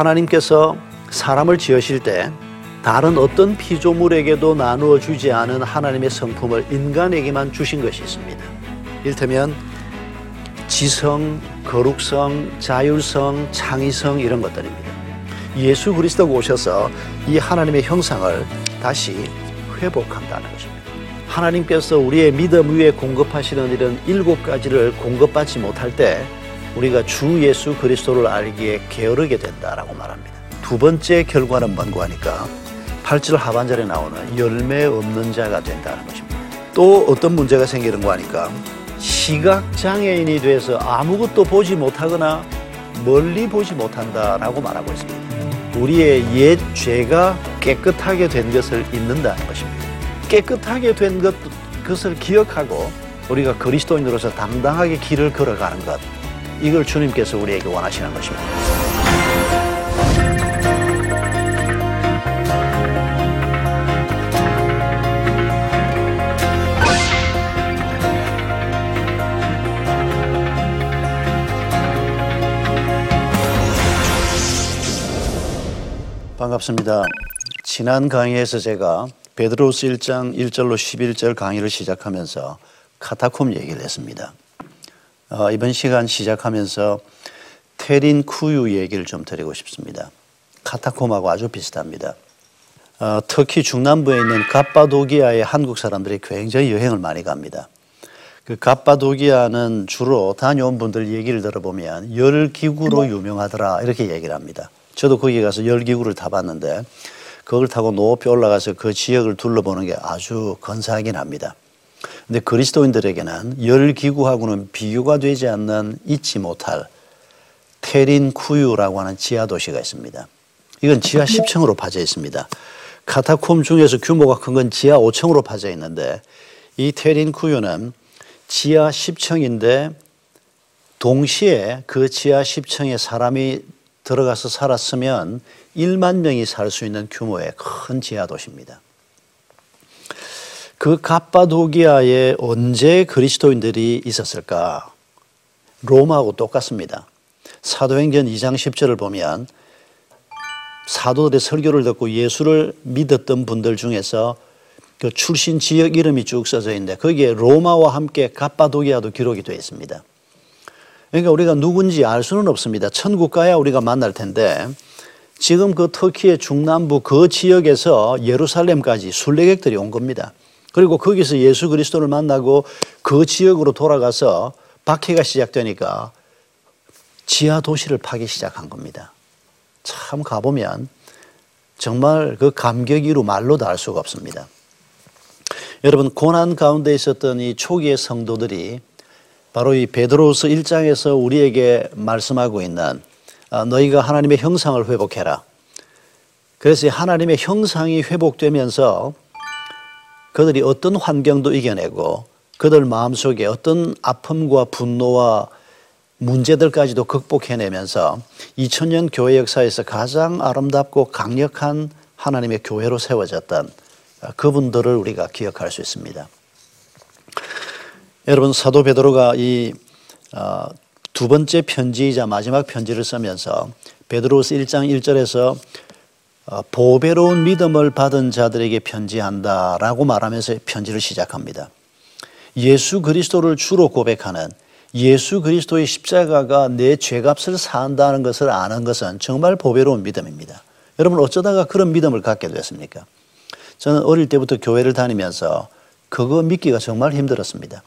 하나님께서 사람을 지으실 때 다른 어떤 피조물에게도 나누어 주지 않은 하나님의 성품을 인간에게만 주신 것이 있습니다. 이를테면 지성, 거룩성, 자율성, 창의성 이런 것들입니다. 예수 그리스도가 오셔서 이 하나님의 형상을 다시 회복한다는 것입니다. 하나님께서 우리의 믿음 위에 공급하시는 이런 일곱 가지를 공급받지 못할 때 우리가 주 예수 그리스도를 알기에 게으르게 된다라고 말합니다. 두 번째 결과는 뭔고 하니까 8절 하반절에 나오는 열매 없는 자가 된다는 것입니다. 또 어떤 문제가 생기는 거 하니까 시각 장애인이 돼서 아무것도 보지 못하거나 멀리 보지 못한다라고 말하고 있습니다. 우리의 옛 죄가 깨끗하게 된 것을 잊는다는 것입니다. 깨끗하게 된 것, 것을 기억하고 우리가 그리스도인으로서 당당하게 길을 걸어가는 것, 이걸 주님께서 우리에게 원하시는 것입니다. 반갑습니다. 지난 강의에서 제가 베드로스 1장 1절로 11절 강의를 시작하면서 카타콤 얘기를 했습니다. 어, 이번 시간 시작하면서 테린 쿠유 얘기를 좀 드리고 싶습니다. 카타콤하고 아주 비슷합니다. 어, 터키 중남부에 있는 갑바도기아의 한국 사람들이 굉장히 여행을 많이 갑니다. 그 갑바도기아는 주로 다녀온 분들 얘기를 들어보면 열기구로 유명하더라 이렇게 얘기를 합니다. 저도 거기 가서 열기구를 타봤는데 그걸 타고 높이 올라가서 그 지역을 둘러보는 게 아주 건사하긴 합니다. 근데 그리스도인들에게는 열 기구하고는 비교가 되지 않는 잊지 못할 테린 쿠유라고 하는 지하 도시가 있습니다. 이건 지하 10층으로 파져 있습니다. 카타콤 중에서 규모가 큰 건 지하 5층으로 파져 있는데 이 테린 쿠유는 지하 10층인데 동시에 그 지하 10층에 사람이 들어가서 살았으면 1만 명이 살 수 있는 규모의 큰 지하 도시입니다. 그 갑바도기아에 언제 그리스도인들이 있었을까? 로마하고 똑같습니다. 사도행전 2장 10절을 보면 사도들의 설교를 듣고 예수를 믿었던 분들 중에서 그 출신 지역 이름이 쭉 써져 있는데 거기에 로마와 함께 갑바도기아도 기록이 되어 있습니다. 그러니까 우리가 누군지 알 수는 없습니다. 천국 가야 우리가 만날 텐데 지금 그 터키의 중남부 그 지역에서 예루살렘까지 순례객들이 온 겁니다. 그리고 거기서 예수 그리스도를 만나고 그 지역으로 돌아가서 박해가 시작되니까 지하 도시를 파기 시작한 겁니다. 참 가보면 정말 그 감격이로 말로도 알 수가 없습니다. 여러분 고난 가운데 있었던 이 초기의 성도들이 바로 이 베드로서 1장에서 우리에게 말씀하고 있는 아, 너희가 하나님의 형상을 회복해라. 그래서 하나님의 형상이 회복되면서 그들이 어떤 환경도 이겨내고 그들 마음속에 어떤 아픔과 분노와 문제들까지도 극복해내면서 2000년 교회 역사에서 가장 아름답고 강력한 하나님의 교회로 세워졌던 그분들을 우리가 기억할 수 있습니다. 여러분 사도 베드로가 이두 어, 번째 편지이자 마지막 편지를 쓰면서 베드로스 1장 1절에서 어, 보배로운 믿음을 받은 자들에게 편지한다라고 말하면서 편지를 시작합니다. 예수 그리스도를 주로 고백하는 예수 그리스도의 십자가가 내 죄값을 사한다는 것을 아는 것은 정말 보배로운 믿음입니다. 여러분 어쩌다가 그런 믿음을 갖게 됐습니까? 저는 어릴 때부터 교회를 다니면서 그거 믿기가 정말 힘들었습니다.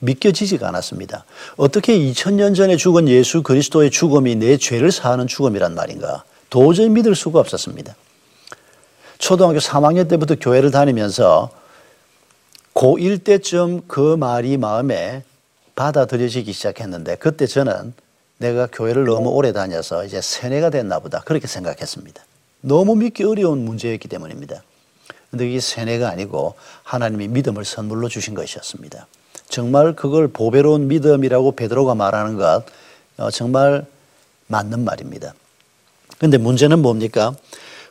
믿겨지지가 않았습니다. 어떻게 2000년 전에 죽은 예수 그리스도의 죽음이 내 죄를 사하는 죽음이란 말인가? 도저히 믿을 수가 없었습니다. 초등학교 3학년 때부터 교회를 다니면서 고1 때쯤 그 말이 마음에 받아들여지기 시작했는데 그때 저는 내가 교회를 너무 오래 다녀서 이제 세뇌가 됐나 보다 그렇게 생각했습니다. 너무 믿기 어려운 문제였기 때문입니다. 근데 이게 세뇌가 아니고 하나님이 믿음을 선물로 주신 것이었습니다. 정말 그걸 보배로운 믿음이라고 베드로가 말하는 것 어, 정말 맞는 말입니다. 근데 문제는 뭡니까?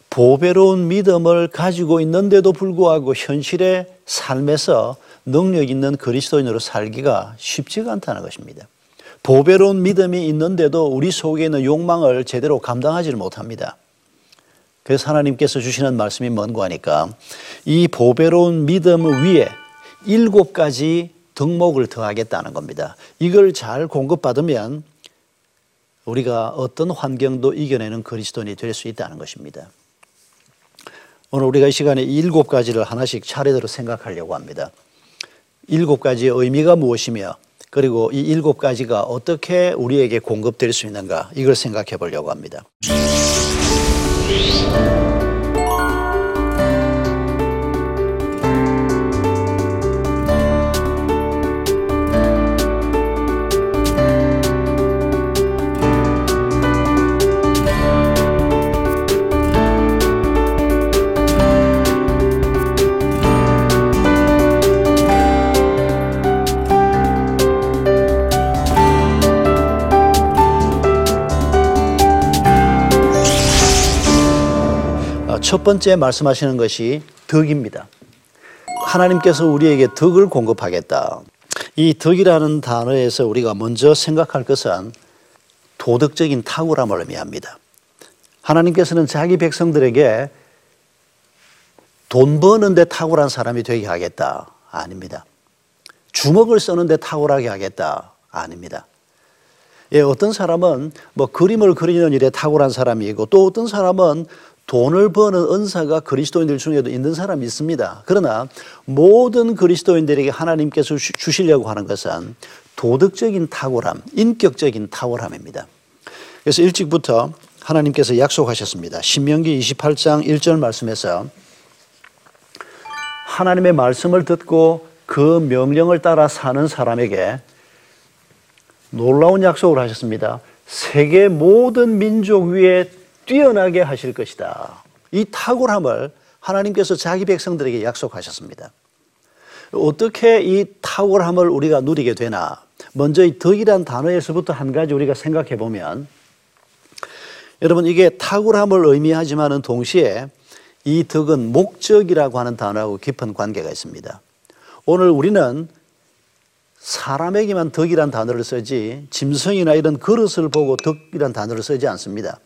보배로운 믿음을 가지고 있는데도 불구하고 현실의 삶에서 능력 있는 그리스도인으로 살기가 쉽지가 않다는 것입니다. 보배로운 믿음이 있는데도 우리 속에 있는 욕망을 제대로 감당하지를 못합니다. 그래서 하나님께서 주시는 말씀이 뭔고 하니까 이 보배로운 믿음 위에 일곱 가지 덕목을 더하겠다는 겁니다. 이걸 잘 공급받으면 우리가 어떤 환경도 이겨내는 그리스도인이 될 수 있다는 것입니다. 오늘 우리가 이 시간에 일곱 가지를 하나씩 차례대로 생각하려고 합니다. 일곱 가지의 의미가 무엇이며 그리고 이 일곱 가지가 어떻게 우리에게 공급될 수 있는가 이걸 생각해 보려고 합니다. 첫 번째 말씀하시는 것이 덕입니다. 하나님께서 우리에게 덕을 공급하겠다. 이 덕이라는 단어에서 우리가 먼저 생각할 것은 도덕적인 탁월함을 의미합니다. 하나님께서는 자기 백성들에게 돈 버는데 탁월한 사람이 되게 하겠다. 아닙니다. 주먹을 쓰는데 탁월하게 하겠다. 아닙니다. 예, 어떤 사람은 뭐 그림을 그리는 일에 탁월한 사람이고 또 어떤 사람은 돈을 버는 은사가 그리스도인들 중에도 있는 사람이 있습니다. 그러나 모든 그리스도인들에게 하나님께서 주시려고 하는 것은 도덕적인 탁월함, 인격적인 탁월함입니다. 그래서 일찍부터 하나님께서 약속하셨습니다. 신명기 28장 1절 말씀에서 하나님의 말씀을 듣고 그 명령을 따라 사는 사람에게 놀라운 약속을 하셨습니다. 세계 모든 민족 위에 뛰어나게 하실 것이다. 이 탁월함을 하나님께서 자기 백성들에게 약속하셨습니다. 어떻게 이 탁월함을 우리가 누리게 되나? 먼저 이 덕이란 단어에서부터 한 가지 우리가 생각해 보면 여러분 이게 탁월함을 의미하지만은 동시에 이 덕은 목적이라고 하는 단어하고 깊은 관계가 있습니다. 오늘 우리는 사람에게만 덕이란 단어를 쓰지 짐승이나 이런 그릇을 보고 덕이란 단어를 쓰지 않습니다.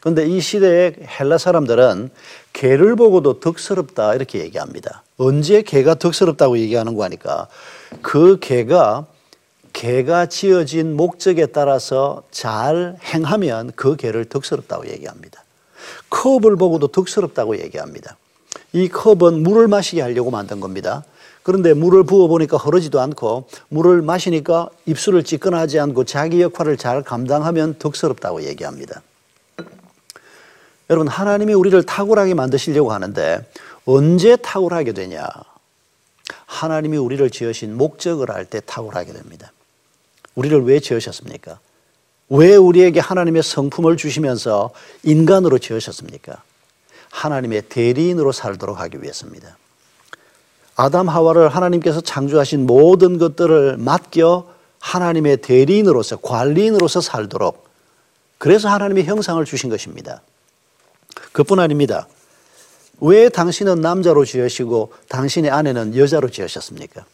그런데 이 시대의 헬라 사람들은 개를 보고도 덕스럽다 이렇게 얘기합니다. 언제 개가 덕스럽다고 얘기하는 거 하니까 그 개가 개가 지어진 목적에 따라서 잘 행하면 그 개를 덕스럽다고 얘기합니다. 컵을 보고도 덕스럽다고 얘기합니다. 이 컵은 물을 마시게 하려고 만든 겁니다. 그런데 물을 부어 보니까 흐르지도 않고 물을 마시니까 입술을 찌끈하지 않고 자기 역할을 잘 감당하면 덕스럽다고 얘기합니다. 여러분 하나님이 우리를 탁월하게 만드시려고 하는데 언제 탁월하게 되냐? 하나님이 우리를 지으신 목적을 알 때 탁월하게 됩니다. 우리를 왜 지으셨습니까? 왜 우리에게 하나님의 성품을 주시면서 인간으로 지으셨습니까? 하나님의 대리인으로 살도록 하기 위해서입니다. 아담 하와를 하나님께서 창조하신 모든 것들을 맡겨 하나님의 대리인으로서 관리인으로서 살도록 그래서 하나님의 형상을 주신 것입니다. 그뿐 아닙니다. 왜 당신은 남자로 지으시고 당신의 아내는 여자로 지으셨습니까?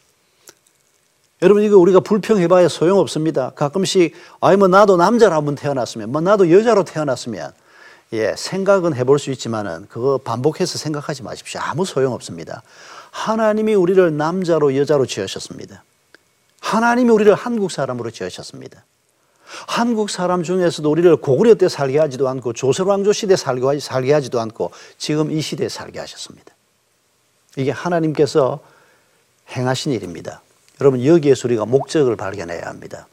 여러분 이거 우리가 불평해봐야 소용없습니다. 가끔씩 아니 뭐 나도 남자로 한번 태어났으면 뭐 나도 여자로 태어났으면 예 생각은 해볼 수 있지만은 그거 반복해서 생각하지 마십시오. 아무 소용없습니다. 하나님이 우리를 남자로 여자로 지으셨습니다. 하나님이 우리를 한국 사람으로 지으셨습니다. 한국 사람 중에서도 우리를 고구려 때 살게 하지도 않고 조선왕조 시대 살게, 살게 하지도 않고 지금 이 시대에 살게 하셨습니다. 이게 하나님께서 행하신 일입니다. 여러분 여기에서 우리가 목적을 발견해야 합니다.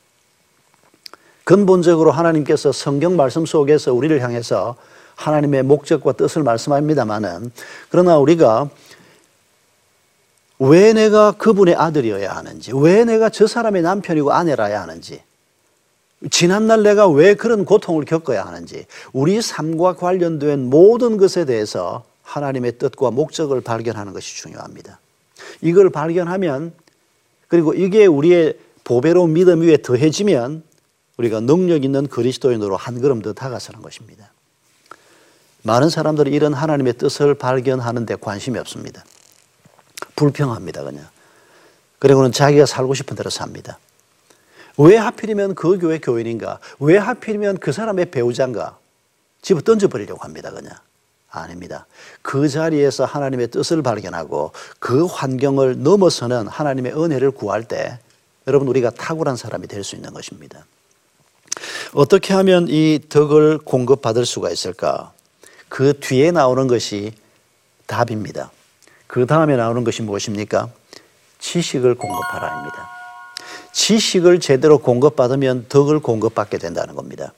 근본적으로 하나님께서 성경 말씀 속에서 우리를 향해서 하나님의 목적과 뜻을 말씀합니다만은 그러나 우리가 왜 내가 그분의 아들이어야 하는지, 왜 내가 저 사람의 남편이고 아내라야 하는지, 지난날 내가 왜 그런 고통을 겪어야 하는지 우리 삶과 관련된 모든 것에 대해서 하나님의 뜻과 목적을 발견하는 것이 중요합니다. 이걸 발견하면 그리고 이게 우리의 보배로운 믿음 위에 더해지면 우리가 능력 있는 그리스도인으로 한 걸음 더 다가서는 것입니다. 많은 사람들이 이런 하나님의 뜻을 발견하는 데 관심이 없습니다. 불평합니다, 그냥. 그리고는 자기가 살고 싶은 대로 삽니다. 왜 하필이면 그 교회 교인인가? 왜 하필이면 그 사람의 배우자인가? 집어 던져버리려고 합니다, 그냥. 아닙니다. 그 자리에서 하나님의 뜻을 발견하고 그 환경을 넘어서는 하나님의 은혜를 구할 때 여러분 우리가 탁월한 사람이 될 수 있는 것입니다. 어떻게 하면 이 덕을 공급받을 수가 있을까? 그 뒤에 나오는 것이 답입니다. 그 다음에 나오는 것이 무엇입니까? 지식을 공급하라입니다. 지식을 제대로 공급받으면 덕을 공급받게 된다는 겁니다.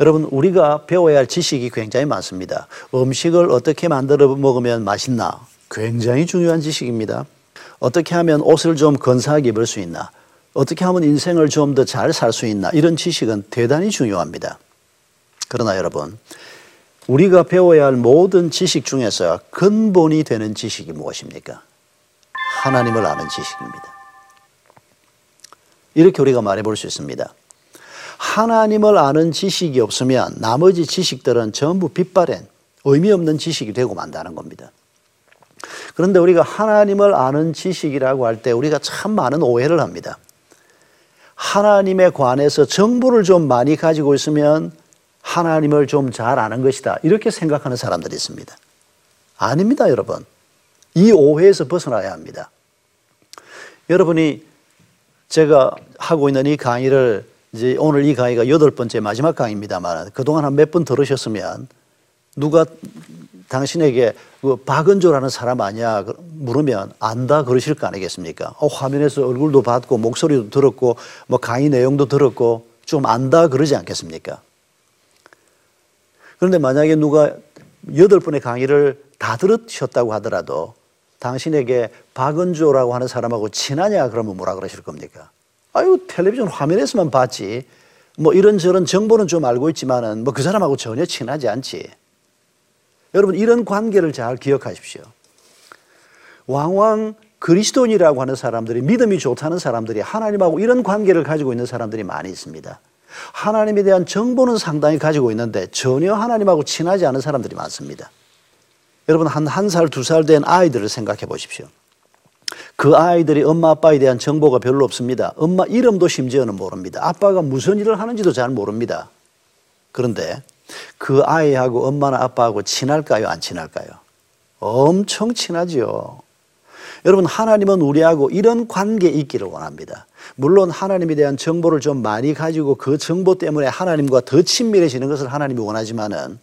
여러분, 우리가 배워야 할 지식이 굉장히 많습니다. 음식을 어떻게 만들어 먹으면 맛있나? 굉장히 중요한 지식입니다. 어떻게 하면 옷을 좀 건사하게 입을 수 있나? 어떻게 하면 인생을 좀 더 잘 살 수 있나? 이런 지식은 대단히 중요합니다. 그러나 여러분, 우리가 배워야 할 모든 지식 중에서 근본이 되는 지식이 무엇입니까? 하나님을 아는 지식입니다. 이렇게 우리가 말해 볼 수 있습니다. 하나님을 아는 지식이 없으면 나머지 지식들은 전부 빗바랜 의미 없는 지식이 되고 만다는 겁니다. 그런데 우리가 하나님을 아는 지식이라고 할 때 우리가 참 많은 오해를 합니다. 하나님에 관해서 정보를 좀 많이 가지고 있으면 하나님을 좀 잘 아는 것이다. 이렇게 생각하는 사람들이 있습니다. 아닙니다, 여러분. 이 오해에서 벗어나야 합니다. 여러분이 제가 하고 있는 이 강의를 이제 오늘 이 강의가 여덟 번째 마지막 강의입니다만 그동안 한 몇 번 들으셨으면 누가 당신에게 그 박은조라는 사람 아니야 물으면 안다 그러실 거 아니겠습니까? 어, 화면에서 얼굴도 봤고 목소리도 들었고 뭐 강의 내용도 들었고 좀 안다 그러지 않겠습니까? 그런데 만약에 누가 여덟 번의 강의를 다 들으셨다고 하더라도 당신에게 박은조라고 하는 사람하고 친하냐 그러면 뭐라 그러실 겁니까? 아유 텔레비전 화면에서만 봤지 뭐 이런저런 정보는 좀 알고 있지만은 뭐 그 사람하고 전혀 친하지 않지. 여러분 이런 관계를 잘 기억하십시오. 왕왕 그리스도인이라고 하는 사람들이 믿음이 좋다는 사람들이 하나님하고 이런 관계를 가지고 있는 사람들이 많이 있습니다. 하나님에 대한 정보는 상당히 가지고 있는데 전혀 하나님하고 친하지 않은 사람들이 많습니다. 여러분 한 한 살, 두 살 된 아이들을 생각해 보십시오. 그 아이들이 엄마 아빠에 대한 정보가 별로 없습니다. 엄마 이름도 심지어는 모릅니다. 아빠가 무슨 일을 하는지도 잘 모릅니다. 그런데 그 아이하고 엄마나 아빠하고 친할까요? 안 친할까요? 엄청 친하지요. 여러분, 하나님은 우리하고 이런 관계 있기를 원합니다. 물론 하나님에 대한 정보를 좀 많이 가지고 그 정보 때문에 하나님과 더 친밀해지는 것을 하나님이 원하지만은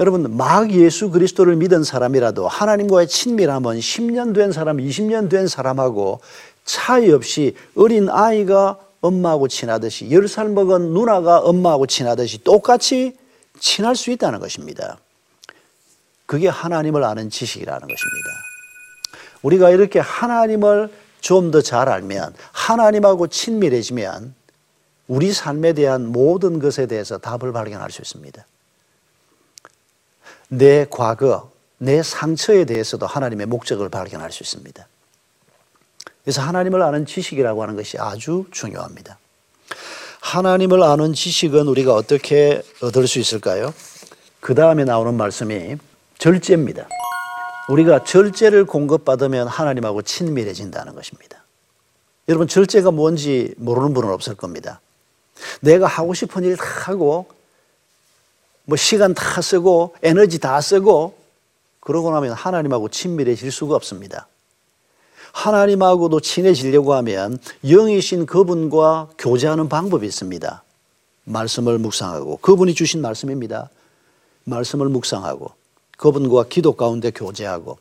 여러분, 막 예수 그리스도를 믿은 사람이라도 하나님과의 친밀함은 10년 된 사람, 20년 된 사람하고 차이 없이 어린 아이가 엄마하고 친하듯이 10살 먹은 누나가 엄마하고 친하듯이 똑같이 친할 수 있다는 것입니다. 그게 하나님을 아는 지식이라는 것입니다. 우리가 이렇게 하나님을 좀 더 잘 알면 하나님하고 친밀해지면 우리 삶에 대한 모든 것에 대해서 답을 발견할 수 있습니다. 내 과거, 내 상처에 대해서도 하나님의 목적을 발견할 수 있습니다. 그래서 하나님을 아는 지식이라고 하는 것이 아주 중요합니다. 하나님을 아는 지식은 우리가 어떻게 얻을 수 있을까요? 그 다음에 나오는 말씀이 절제입니다. 우리가 절제를 공급받으면 하나님하고 친밀해진다는 것입니다. 여러분, 절제가 뭔지 모르는 분은 없을 겁니다. 내가 하고 싶은 일 다 하고, 뭐 시간 다 쓰고, 에너지 다 쓰고, 그러고 나면 하나님하고 친밀해질 수가 없습니다. 하나님하고도 친해지려고 하면 영이신 그분과 교제하는 방법이 있습니다. 말씀을 묵상하고, 그분이 주신 말씀입니다. 말씀을 묵상하고, 그분과 기도 가운데 교제하고,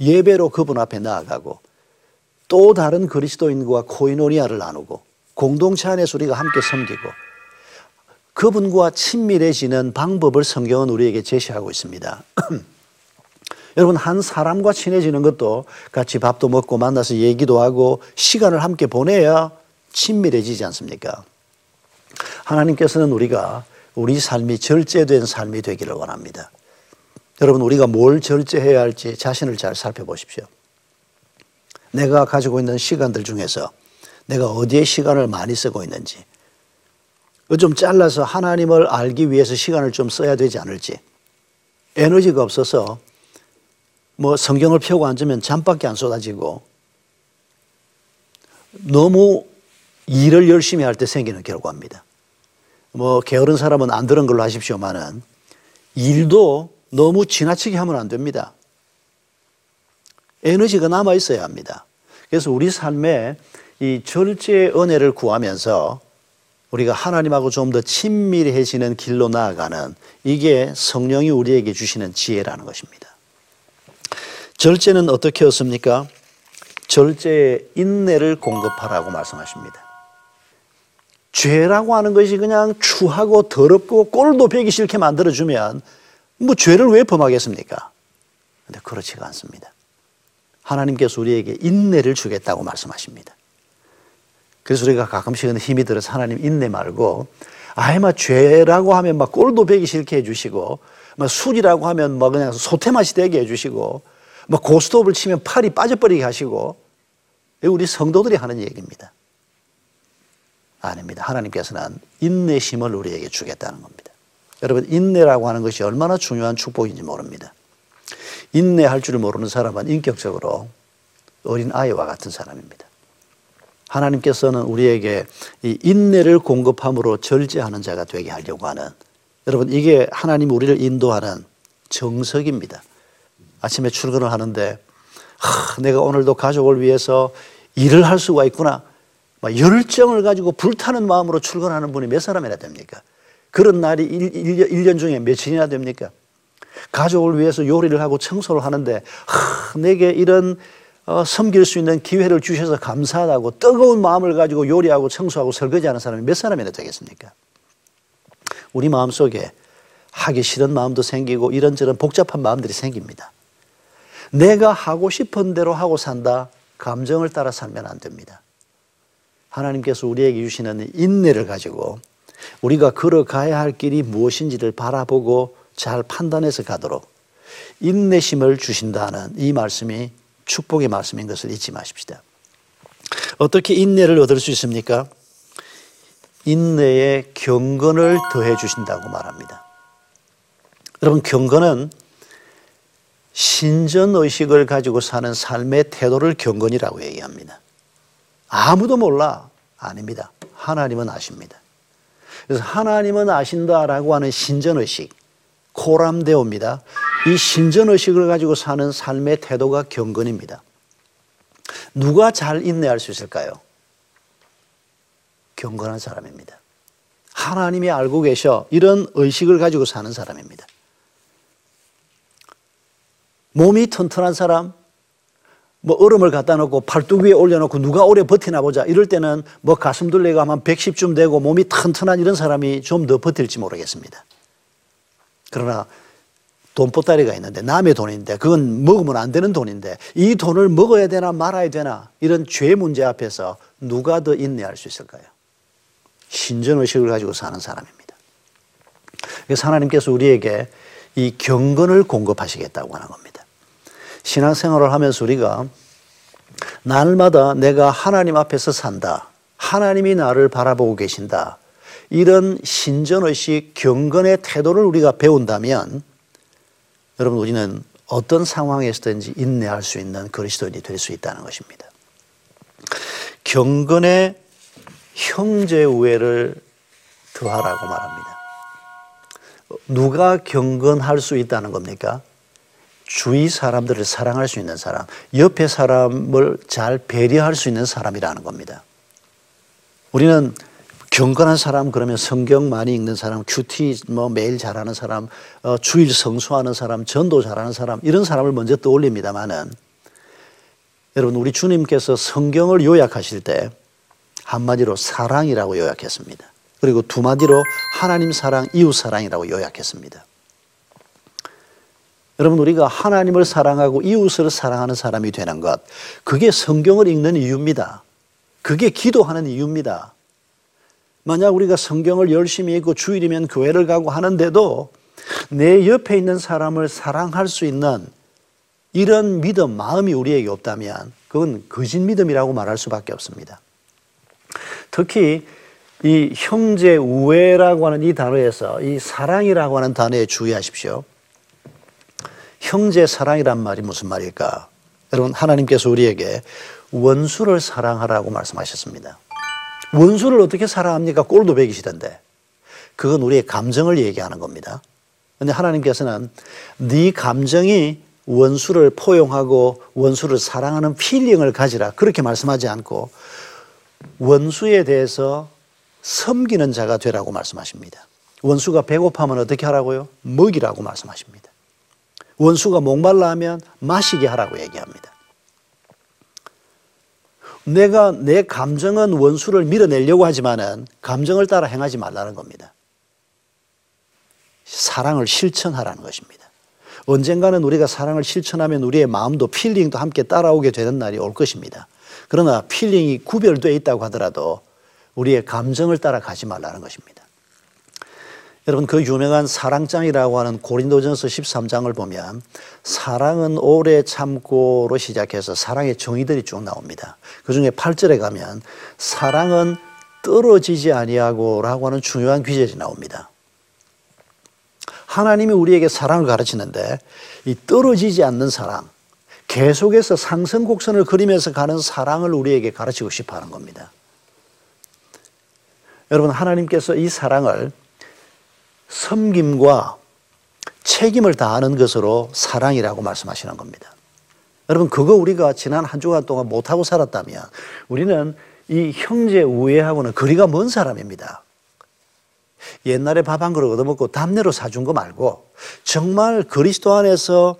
예배로 그분 앞에 나아가고, 또 다른 그리스도인과 코이노니아를 나누고, 공동체 안에서 우리가 함께 섬기고, 그분과 친밀해지는 방법을 성경은 우리에게 제시하고 있습니다. 여러분, 한 사람과 친해지는 것도 같이 밥도 먹고 만나서 얘기도 하고 시간을 함께 보내야 친밀해지지 않습니까? 하나님께서는 우리가 우리 삶이 절제된 삶이 되기를 원합니다. 여러분, 우리가 뭘 절제해야 할지 자신을 잘 살펴보십시오. 내가 가지고 있는 시간들 중에서 내가 어디에 시간을 많이 쓰고 있는지, 좀 잘라서 하나님을 알기 위해서 시간을 좀 써야 되지 않을지, 에너지가 없어서 뭐 성경을 펴고 앉으면 잠밖에 안 쏟아지고 너무 일을 열심히 할 때 생기는 결과입니다. 뭐 게으른 사람은 안 들은 걸로 하십시오만은 일도 너무 지나치게 하면 안 됩니다. 에너지가 남아 있어야 합니다. 그래서 우리 삶에 이 절제의 은혜를 구하면서 우리가 하나님하고 좀 더 친밀해지는 길로 나아가는 이게 성령이 우리에게 주시는 지혜라는 것입니다. 절제는 어떻게 얻습니까? 절제의 인내를 공급하라고 말씀하십니다. 죄라고 하는 것이 그냥 추하고 더럽고 꼴도 배기 싫게 만들어주면 뭐 죄를 왜 범하겠습니까? 근데 그렇지가 않습니다. 하나님께서 우리에게 인내를 주겠다고 말씀하십니다. 그래서 우리가 가끔씩 은 힘이 들어서 하나님 인내 말고 아예 막 죄라고 하면 막 꼴도 배기 싫게 해주시고 막 술이라고 하면 뭐 그냥 소태맛이 되게 해주시고 막 고스톱을 치면 팔이 빠져버리게 하시고 우리 성도들이 하는 얘기입니다. 아닙니다. 하나님께서는 인내심을 우리에게 주겠다는 겁니다. 여러분 인내라고 하는 것이 얼마나 중요한 축복인지 모릅니다. 인내할 줄 모르는 사람은 인격적으로 어린 아이와 같은 사람입니다. 하나님께서는 우리에게 이 인내를 공급함으로 절제하는 자가 되게 하려고 하는 여러분 이게 하나님 우리를 인도하는 정석입니다. 아침에 출근을 하는데 하, 내가 오늘도 가족을 위해서 일을 할 수가 있구나. 열정을 가지고 불타는 마음으로 출근하는 분이 몇 사람이나 됩니까? 그런 날이 1, 년 중에 며칠이나 됩니까? 가족을 위해서 요리를 하고 청소를 하는데 하, 내게 이런 어, 섬길 수 있는 기회를 주셔서 감사하다고 뜨거운 마음을 가지고 요리하고 청소하고 설거지하는 사람이 몇 사람이나 되겠습니까? 우리 마음 속에 하기 싫은 마음도 생기고 이런저런 복잡한 마음들이 생깁니다. 내가 하고 싶은 대로 하고 산다. 감정을 따라 살면 안 됩니다. 하나님께서 우리에게 주시는 인내를 가지고 우리가 걸어가야 할 길이 무엇인지를 바라보고 잘 판단해서 가도록 인내심을 주신다는 이 말씀이 축복의 말씀인 것을 잊지 마십시다. 어떻게 인내를 얻을 수 있습니까? 인내에 경건을 더해 주신다고 말합니다. 여러분, 경건은 신전 의식을 가지고 사는 삶의 태도를 경건이라고 얘기합니다. 아무도 몰라. 아닙니다. 하나님은 아십니다. 그래서 하나님은 아신다라고 하는 신전 의식, 코람데오입니다. 이 신전 의식을 가지고 사는 삶의 태도가 경건입니다. 누가 잘 인내할 수 있을까요? 경건한 사람입니다. 하나님이 알고 계셔 이런 의식을 가지고 사는 사람입니다. 몸이 튼튼한 사람, 뭐 얼음을 갖다 놓고 팔뚝 위에 올려놓고 누가 오래 버티나 보자 이럴 때는 뭐 가슴 둘레가 한 110쯤 되고 몸이 튼튼한 이런 사람이 좀 더 버틸지 모르겠습니다. 그러나 돈보따리가 있는데 남의 돈인데 그건 먹으면 안 되는 돈인데 이 돈을 먹어야 되나 말아야 되나 이런 죄 문제 앞에서 누가 더 인내할 수 있을까요? 신전의식을 가지고 사는 사람입니다. 그래서 하나님께서 우리에게 이 경건을 공급하시겠다고 하는 겁니다. 신앙생활을 하면서 우리가 날마다 내가 하나님 앞에서 산다. 하나님이 나를 바라보고 계신다. 이런 신전의식 경건의 태도를 우리가 배운다면 여러분 우리는 어떤 상황에서든지 인내할 수 있는 그리스도인이 될 수 있다는 것입니다. 경건의 형제 우애를 더하라고 말합니다. 누가 경건할 수 있다는 겁니까? 주위 사람들을 사랑할 수 있는 사람, 옆에 사람을 잘 배려할 수 있는 사람이라는 겁니다. 우리는 경건한 사람 그러면 성경 많이 읽는 사람, 큐티 뭐 매일 잘하는 사람, 어, 주일 성수하는 사람, 전도 잘하는 사람 이런 사람을 먼저 떠올립니다만은 여러분 우리 주님께서 성경을 요약하실 때 한마디로 사랑이라고 요약했습니다. 그리고 두 마디로 하나님 사랑, 이웃 사랑이라고 요약했습니다. 여러분 우리가 하나님을 사랑하고 이웃을 사랑하는 사람이 되는 것 그게 성경을 읽는 이유입니다. 그게 기도하는 이유입니다. 만약 우리가 성경을 열심히 읽고 주일이면 교회를 가고 하는데도 내 옆에 있는 사람을 사랑할 수 있는 이런 믿음, 마음이 우리에게 없다면 그건 거짓 믿음이라고 말할 수밖에 없습니다. 특히 이 형제 우애라고 하는 이 단어에서 이 사랑이라고 하는 단어에 주의하십시오. 형제 사랑이란 말이 무슨 말일까? 여러분, 하나님께서 우리에게 원수를 사랑하라고 말씀하셨습니다. 원수를 어떻게 사랑합니까? 꼴도 싫은데. 그건 우리의 감정을 얘기하는 겁니다. 근데 하나님께서는 네 감정이 원수를 포용하고 원수를 사랑하는 feeling을 가지라 그렇게 말씀하지 않고 원수에 대해서 섬기는 자가 되라고 말씀하십니다. 원수가 배고파면 어떻게 하라고요? 먹이라고 말씀하십니다. 원수가 목말라 하면 마시게 하라고 얘기합니다. 내가 내 감정은 원수를 밀어내려고 하지만은 감정을 따라 행하지 말라는 겁니다. 사랑을 실천하라는 것입니다. 언젠가는 우리가 사랑을 실천하면 우리의 마음도 feeling도 함께 따라오게 되는 날이 올 것입니다. 그러나 feeling이 구별되어 있다고 하더라도 우리의 감정을 따라 가지 말라는 것입니다. 여러분 그 유명한 사랑장이라고 하는 고린도전서 13장을 보면 사랑은 오래 참고로 시작해서 사랑의 정의들이 쭉 나옵니다. 그중에 8절에 가면 사랑은 떨어지지 아니하고라고 하는 중요한 귀절이 나옵니다. 하나님이 우리에게 사랑을 가르치는데 이 떨어지지 않는 사랑, 계속해서 상승 곡선을 그리면서 가는 사랑을 우리에게 가르치고 싶어 하는 겁니다. 여러분, 하나님께서 이 사랑을 섬김과 책임을 다하는 것으로 사랑이라고 말씀하시는 겁니다. 여러분, 그거 우리가 지난 한 주간 동안 못하고 살았다면 우리는 이 형제 우애하고는 거리가 먼 사람입니다. 옛날에 밥 한 그릇 얻어먹고 담내로 사준 거 말고 정말 그리스도 안에서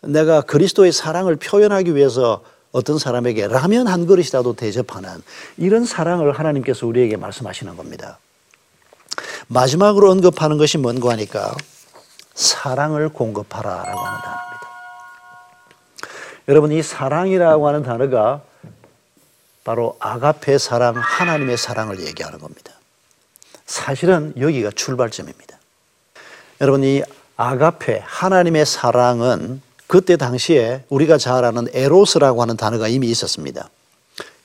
내가 그리스도의 사랑을 표현하기 위해서 어떤 사람에게 라면 한 그릇이라도 대접하는 이런 사랑을 하나님께서 우리에게 말씀하시는 겁니다. 마지막으로 언급하는 것이 뭔가 하니까 사랑을 공급하라라고 하는 단어입니다. 여러분 이 사랑이라고 하는 단어가 바로 아가페 사랑, 하나님의 사랑을 얘기하는 겁니다. 사실은 여기가 출발점입니다. 여러분, 이 아가페, 하나님의 사랑은 그때 당시에 우리가 잘 아는 에로스라고 하는 단어가 이미 있었습니다.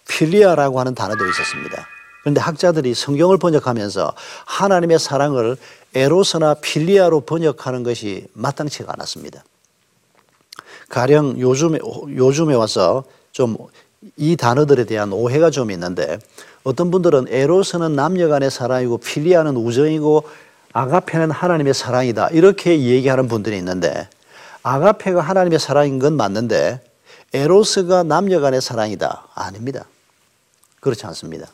필리아라고 하는 단어도 있었습니다. 그런데 학자들이 성경을 번역하면서 하나님의 사랑을 에로스나 필리아로 번역하는 것이 마땅치가 않았습니다. 가령 요즘에, 요즘에 와서 좀 이 단어들에 대한 오해가 좀 있는데 어떤 분들은 에로스는 남녀 간의 사랑이고 필리아는 우정이고 아가페는 하나님의 사랑이다. 이렇게 얘기하는 분들이 있는데 아가페가 하나님의 사랑인 건 맞는데 에로스가 남녀 간의 사랑이다. 아닙니다. 그렇지 않습니다.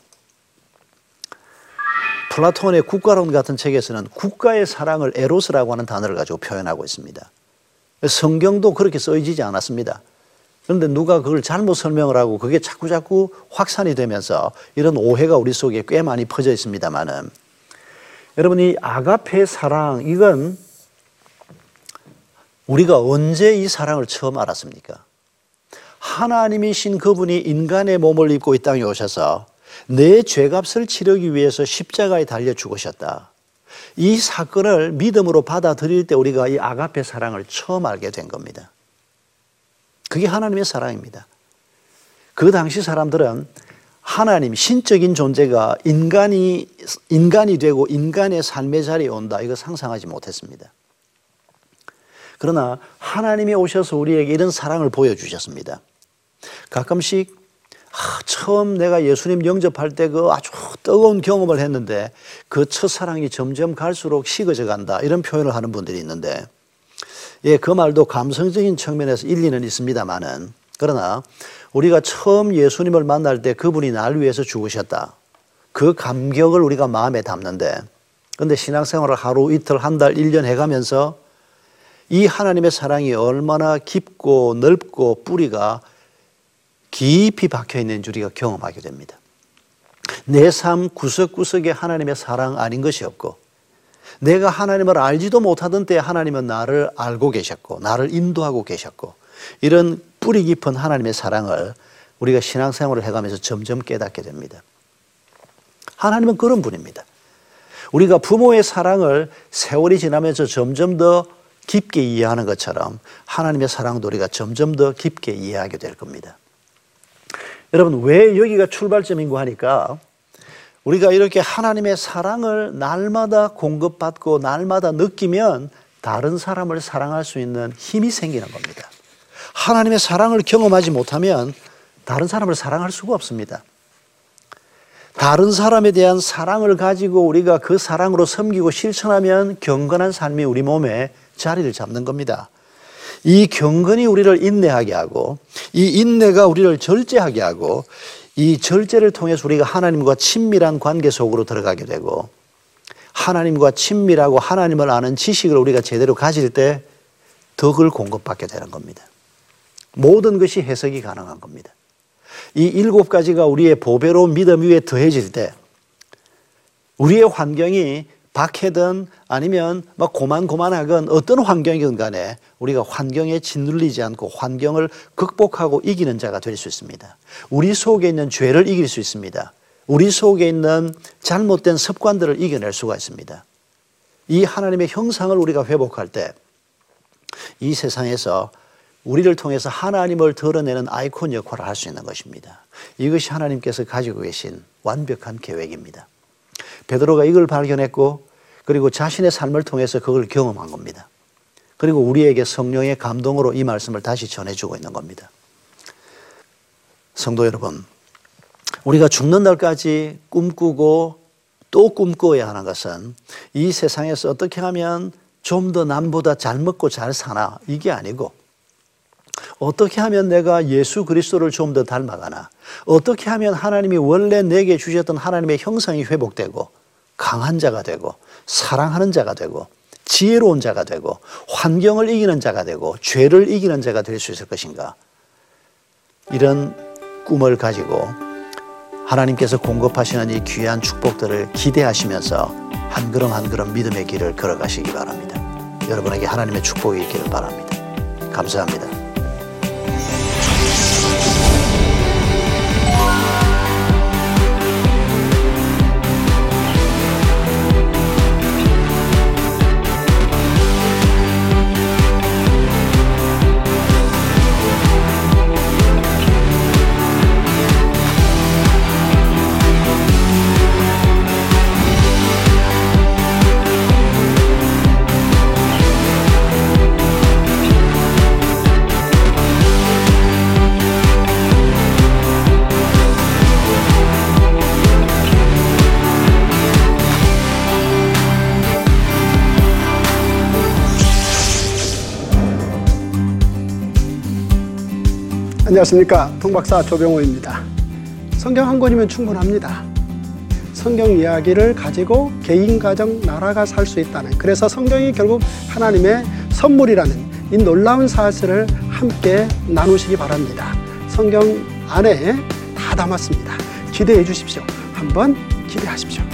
플라톤의 국가론 같은 책에서는 국가의 사랑을 에로스라고 하는 단어를 가지고 표현하고 있습니다. 성경도 그렇게 써지지 않았습니다. 그런데 누가 그걸 잘못 설명을 하고 그게 자꾸 자꾸 확산이 되면서 이런 오해가 우리 속에 꽤 많이 퍼져 있습니다만은 여러분 이 아가페 사랑 이건 우리가 언제 이 사랑을 처음 알았습니까? 하나님이신 그분이 인간의 몸을 입고 이 땅에 오셔서 내 죄값을 치르기 위해서 십자가에 달려 죽으셨다. 이 사건을 믿음으로 받아들일 때 우리가 이 아가페 사랑을 처음 알게 된 겁니다. 그게 하나님의 사랑입니다. 그 당시 사람들은 하나님, 신적인 존재가 인간이, 인간이 되고 인간의 삶의 자리에 온다. 이거 상상하지 못했습니다. 그러나 하나님이 오셔서 우리에게 이런 사랑을 보여주셨습니다. 가끔씩 아, 처음 내가 예수님 영접할 때 그 아주 뜨거운 경험을 했는데 그 첫사랑이 점점 갈수록 식어져 간다. 이런 표현을 하는 분들이 있는데 예, 그 말도 감성적인 측면에서 일리는 있습니다만은 그러나 우리가 처음 예수님을 만날 때 그분이 날 위해서 죽으셨다. 그 감격을 우리가 마음에 담는데 근데 신앙생활을 하루 이틀 한 달, 일 년 해가면서 이 하나님의 사랑이 얼마나 깊고 넓고 뿌리가 깊이 박혀 있는지 우리가 경험하게 됩니다. 내 삶 구석구석에 하나님의 사랑 아닌 것이 없고 내가 하나님을 알지도 못하던 때 하나님은 나를 알고 계셨고 나를 인도하고 계셨고 이런 뿌리 깊은 하나님의 사랑을 우리가 신앙생활을 해가면서 점점 깨닫게 됩니다. 하나님은 그런 분입니다. 우리가 부모의 사랑을 세월이 지나면서 점점 더 깊게 이해하는 것처럼 하나님의 사랑도 우리가 점점 더 깊게 이해하게 될 겁니다. 여러분, 왜 여기가 출발점인고 하니까 우리가 이렇게 하나님의 사랑을 날마다 공급받고 날마다 느끼면 다른 사람을 사랑할 수 있는 힘이 생기는 겁니다. 하나님의 사랑을 경험하지 못하면 다른 사람을 사랑할 수가 없습니다. 다른 사람에 대한 사랑을 가지고 우리가 그 사랑으로 섬기고 실천하면 경건한 삶이 우리 몸에 자리를 잡는 겁니다. 이 경건이 우리를 인내하게 하고 이 인내가 우리를 절제하게 하고 이 절제를 통해서 우리가 하나님과 친밀한 관계 속으로 들어가게 되고 하나님과 친밀하고 하나님을 아는 지식을 우리가 제대로 가질 때 덕을 공급받게 되는 겁니다. 모든 것이 해석이 가능한 겁니다. 이 일곱 가지가 우리의 보배로운 믿음 위에 더해질 때 우리의 환경이 박해든 아니면 막 고만고만하건 어떤 환경이든 간에 우리가 환경에 짓눌리지 않고 환경을 극복하고 이기는 자가 될 수 있습니다. 우리 속에 있는 죄를 이길 수 있습니다. 우리 속에 있는 잘못된 습관들을 이겨낼 수가 있습니다. 이 하나님의 형상을 우리가 회복할 때 이 세상에서 우리를 통해서 하나님을 드러내는 아이콘 역할을 할 수 있는 것입니다. 이것이 하나님께서 가지고 계신 완벽한 계획입니다. 베드로가 이걸 발견했고 그리고 자신의 삶을 통해서 그걸 경험한 겁니다. 그리고 우리에게 성령의 감동으로 이 말씀을 다시 전해주고 있는 겁니다. 성도 여러분, 우리가 죽는 날까지 꿈꾸고 또 꿈꿔야 하는 것은 이 세상에서 어떻게 하면 좀 더 남보다 잘 먹고 잘 사나 이게 아니고 어떻게 하면 내가 예수 그리스도를 좀 더 닮아가나? 어떻게 하면 하나님이 원래 내게 주셨던 하나님의 형상이 회복되고 강한 자가 되고 사랑하는 자가 되고 지혜로운 자가 되고 환경을 이기는 자가 되고 죄를 이기는 자가 될 수 있을 것인가? 이런 꿈을 가지고 하나님께서 공급하시는 이 귀한 축복들을 기대하시면서 한 걸음 한 걸음 믿음의 길을 걸어가시기 바랍니다. 여러분에게 하나님의 축복이 있기를 바랍니다. 감사합니다. 안녕하십니까. 통박사 조병호입니다. 성경 한 권이면 충분합니다. 성경 이야기를 가지고 개인 가정 나라가 살 수 있다는 그래서 성경이 결국 하나님의 선물이라는 이 놀라운 사실을 함께 나누시기 바랍니다. 성경 안에 다 담았습니다. 기대해 주십시오. 한번 기대하십시오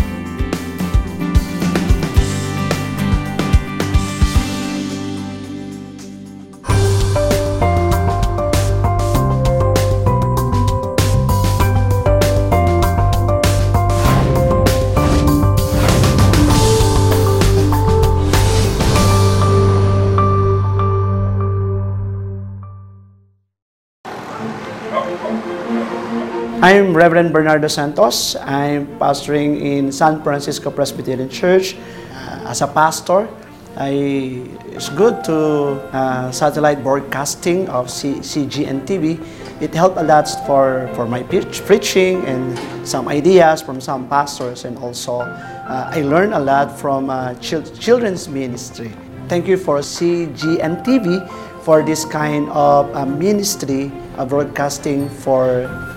I'm Reverend Bernardo Santos. I'm pastoring in San Francisco Presbyterian Church. Uh, as a pastor, I, it's good to uh, satellite broadcasting of C, CGN TV. It helped a lot for, for my preach, preaching and some ideas from some pastors, and also uh, I learned a lot from uh, chil- children's ministry. Thank you for CGN TV for this kind of uh, ministry of broadcasting for